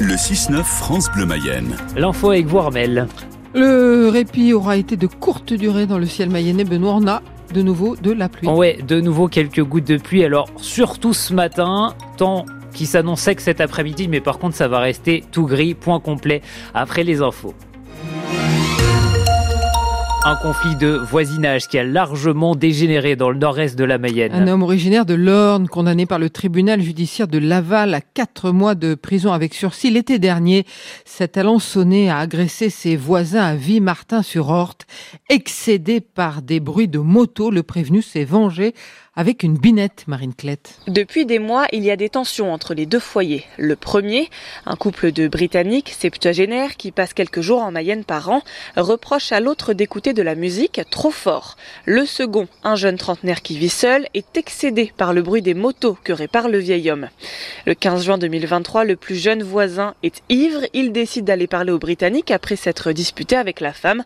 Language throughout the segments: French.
Le 6-9 France Bleu Mayenne. L'info avec vous, Armel. Le répit aura été de courte durée dans le ciel mayennais. Benoît, on a de nouveau de la pluie. Ouais, de nouveau quelques gouttes de pluie. Alors, surtout ce matin, temps qui s'annonçait que cet après-midi, mais par contre, ça va rester tout gris, point complet, après les infos. Un conflit de voisinage qui a largement dégénéré dans le nord-est de la Mayenne. Un homme originaire de l'Orne, condamné par le tribunal judiciaire de Laval à quatre mois de prison avec sursis l'été dernier, cet Alençonné a agressé ses voisins à Vie-Martin-sur-Orte. Excédé par des bruits de moto, le prévenu s'est vengé avec une binette, Marine Clette. Depuis des mois, il y a des tensions entre les deux foyers. Le premier, un couple de Britanniques septuagénaires qui passent quelques jours en Mayenne par an, reproche à l'autre d'écouter de la musique trop fort. Le second, un jeune trentenaire qui vit seul, est excédé par le bruit des motos que répare le vieil homme. Le 15 juin 2023, le plus jeune voisin est ivre. Il décide d'aller parler aux Britanniques après s'être disputé avec la femme.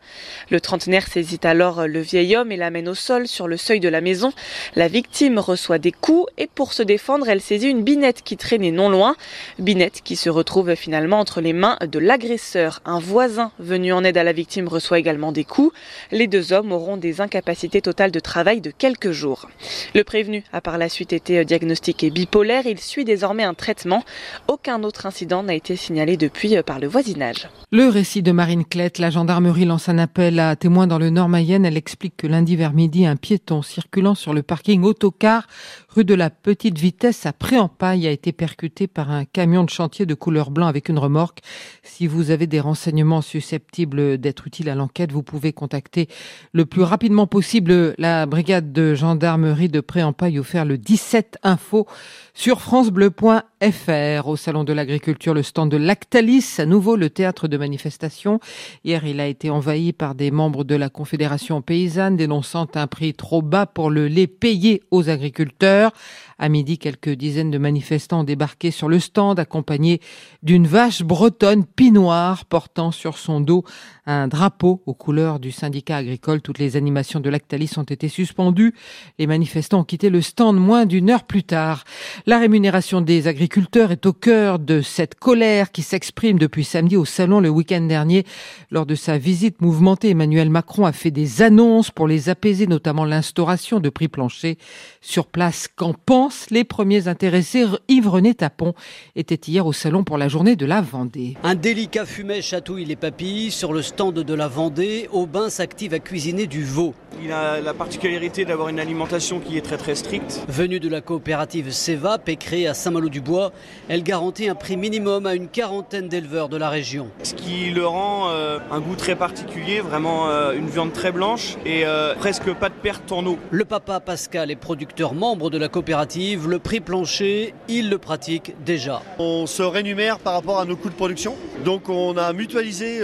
Le trentenaire saisit alors le vieil homme et l'amène au sol sur le seuil de la maison. La victime reçoit des coups et pour se défendre, elle saisit une binette qui traînait non loin. Binette qui se retrouve finalement entre les mains de l'agresseur. Un voisin venu en aide à la victime reçoit également des coups. Les deux hommes auront des incapacités totales de travail de quelques jours. Le prévenu a par la suite été diagnostiqué bipolaire. Il suit désormais un traitement. Aucun autre incident n'a été signalé depuis par le voisinage. Le récit de Marine Clette, la gendarmerie lance un appel à témoins dans le Nord Mayenne. Elle explique que lundi vers midi, un piéton circulant sur le parking autocar rue de la Petite Vitesse à Préampaille a été percuté par un camion de chantier de couleur blanc avec une remorque. Si vous avez des renseignements susceptibles d'être utiles à l'enquête, vous pouvez contacter le plus rapidement possible la brigade de gendarmerie de Préampaille ou faire le 17 info sur francebleu.fr. Au salon de l'agriculture, le stand de Lactalis, à nouveau le théâtre de manifestation. Hier, il a été envahi par des membres de la Confédération paysanne dénonçant un prix trop bas pour le lait payé aux agriculteurs. À midi, quelques dizaines de manifestants ont débarqué sur le stand accompagnés d'une vache bretonne pinoire portant sur son dos un drapeau aux couleurs du syndicat agricole. Toutes les animations de Lactalis ont été suspendues. Les manifestants ont quitté le stand moins d'une heure plus tard. La rémunération des agriculteurs est au cœur de cette colère qui s'exprime depuis samedi au salon le week-end dernier. Lors de sa visite mouvementée, Emmanuel Macron a fait des annonces pour les apaiser, notamment l'instauration de prix planchers. Sur place, qu'en pensent les premiers intéressés? Yves René Tapon était hier au salon pour la journée de la Vendée. Un délicat fumet chatouille les papilles sur le stand de la Vendée, Aubin s'active à cuisiner du veau. Il a la particularité d'avoir une alimentation qui est très très stricte. Venue de la coopérative Cevap et créée à Saint-Malo-du-Bois, elle garantit un prix minimum à une quarantaine d'éleveurs de la région. Ce qui le rend euh, un goût très particulier, vraiment euh, une viande très blanche et euh, presque pas de perte en eau. Le papa Pascal est producteur membre de la coopérative. Le prix plancher, il le pratique déjà. On se rémunère par rapport à nos coûts de production. Donc on a mutualisé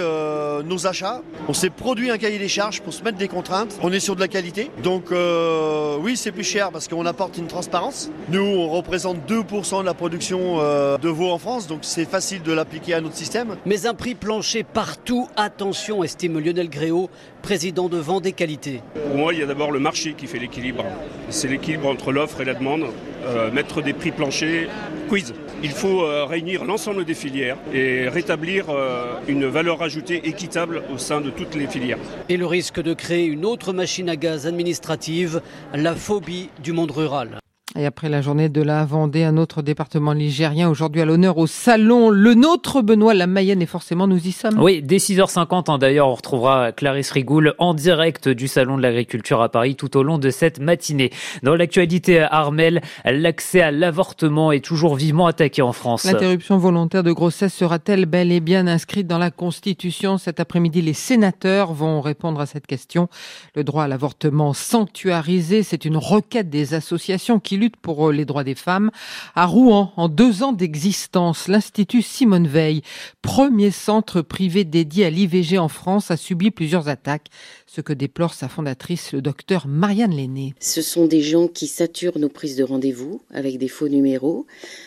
nos achats. On s'est produit un cahier des charges pour se mettre des contraintes. On est sur de la qualité. Donc euh, oui, c'est plus cher parce qu'on apporte une transparence. Nous, on représente 2% de la production euh, de veau en France, donc c'est facile de l'appliquer à notre système. Mais un prix plancher partout, attention, estime Lionel Gréau, président de Vendée Qualité. Pour moi, il y a d'abord le marché qui fait l'équilibre. C'est l'équilibre entre l'offre et la demande. Euh, mettre des prix planchers, quiz. Il faut euh, réunir l'ensemble des filières et rétablir euh, une valeur ajoutée équitable au sein de toutes les filières. Et le risque de créer une autre machine à gaz administrative, la phobie du monde rural. Et après la journée de la Vendée, un autre département ligérien aujourd'hui à l'honneur au salon Le Nôtre, Benoît, la Mayenne et forcément nous y sommes. Oui, dès 6h50 hein, d'ailleurs, on retrouvera Clarisse Rigoul en direct du salon de l'agriculture à Paris tout au long de cette matinée. Dans l'actualité à Armel, l'accès à l'avortement est toujours vivement attaqué en France. L'interruption volontaire de grossesse sera-t-elle bel et bien inscrite dans la Constitution? Cet après-midi, les sénateurs vont répondre à cette question. Le droit à l'avortement sanctuarisé, c'est une requête des associations qui lutte pour euh, les droits des femmes. À Rouen, en deux ans d'existence, l'Institut Simone Veil, premier centre privé dédié à l'IVG en France, a subi plusieurs attaques, ce que déplore sa fondatrice, le docteur Marianne Lenné. Ce sont des gens qui saturent nos prises de rendez-vous avec des faux numéros.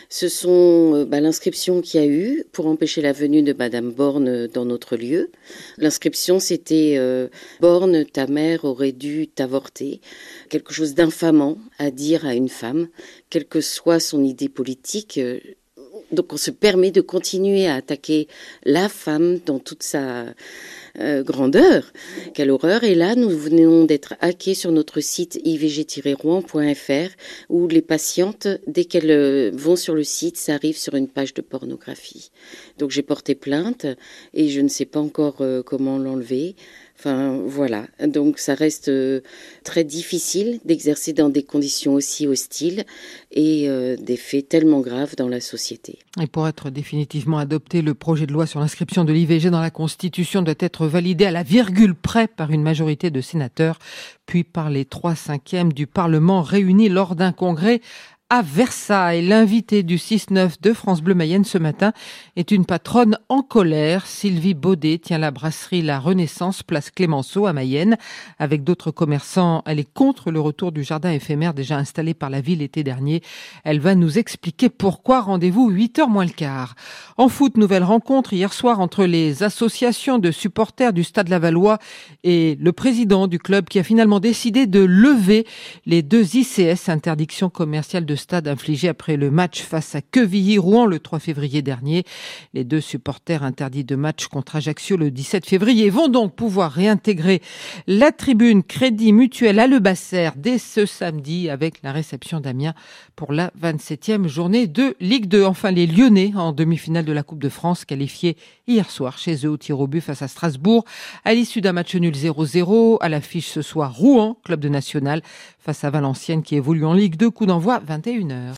Ce sont euh, bah, l'inscription qu'il y a eu pour empêcher la venue de Madame Borne dans notre lieu. L'inscription, c'était euh, Borne, ta mère aurait dû t'avorter. Quelque chose d'infamant à dire à une femme, quelle que soit son idée politique. Euh, Donc on se permet de continuer à attaquer la femme dans toute sa euh, grandeur. Quelle horreur. Et là, nous venons d'être hackés sur notre site ivg-rouen.fr où les patientes, dès qu'elles euh, vont sur le site, ça arrive sur une page de pornographie. Donc j'ai porté plainte et je ne sais pas encore comment l'enlever. Enfin, voilà. Donc, ça reste euh, très difficile d'exercer dans des conditions aussi hostiles et euh, des faits tellement graves dans la société. Et pour être définitivement adopté, le projet de loi sur l'inscription de l'IVG dans la Constitution doit être validé à la virgule près par une majorité de sénateurs, puis par les trois cinquièmes du Parlement réunis lors d'un congrès à Versailles. L'invité du 6-9 de France Bleu Mayenne ce matin est une patronne en colère. Sylvie Baudet tient la brasserie La Renaissance, place Clémenceau à Mayenne. Avec d'autres commerçants, elle est contre le retour du jardin éphémère déjà installé par la ville l'été dernier. Elle va nous expliquer pourquoi. Rendez-vous 8h moins le quart. En foot, nouvelle rencontre hier soir entre les associations de supporters du Stade Lavallois et le président du club qui a finalement décidé de lever les deux ICS, interdiction commerciale de stade infligé après le match face à Quevilly-Rouen le 3 février dernier. Les deux supporters interdits de match contre Ajaccio le 17 février vont donc pouvoir réintégrer la tribune Crédit Mutuel à Le Basser dès ce samedi avec la réception d'Amiens pour la 27e journée de Ligue 2. Enfin, les Lyonnais en demi-finale de la Coupe de France qualifiés hier soir chez eux au tir au but face à Strasbourg à l'issue d'un match nul 0-0. À l'affiche ce soir, Rouen, club de national face à Valenciennes qui évolue en Ligue 2, coup d'envoi 21h.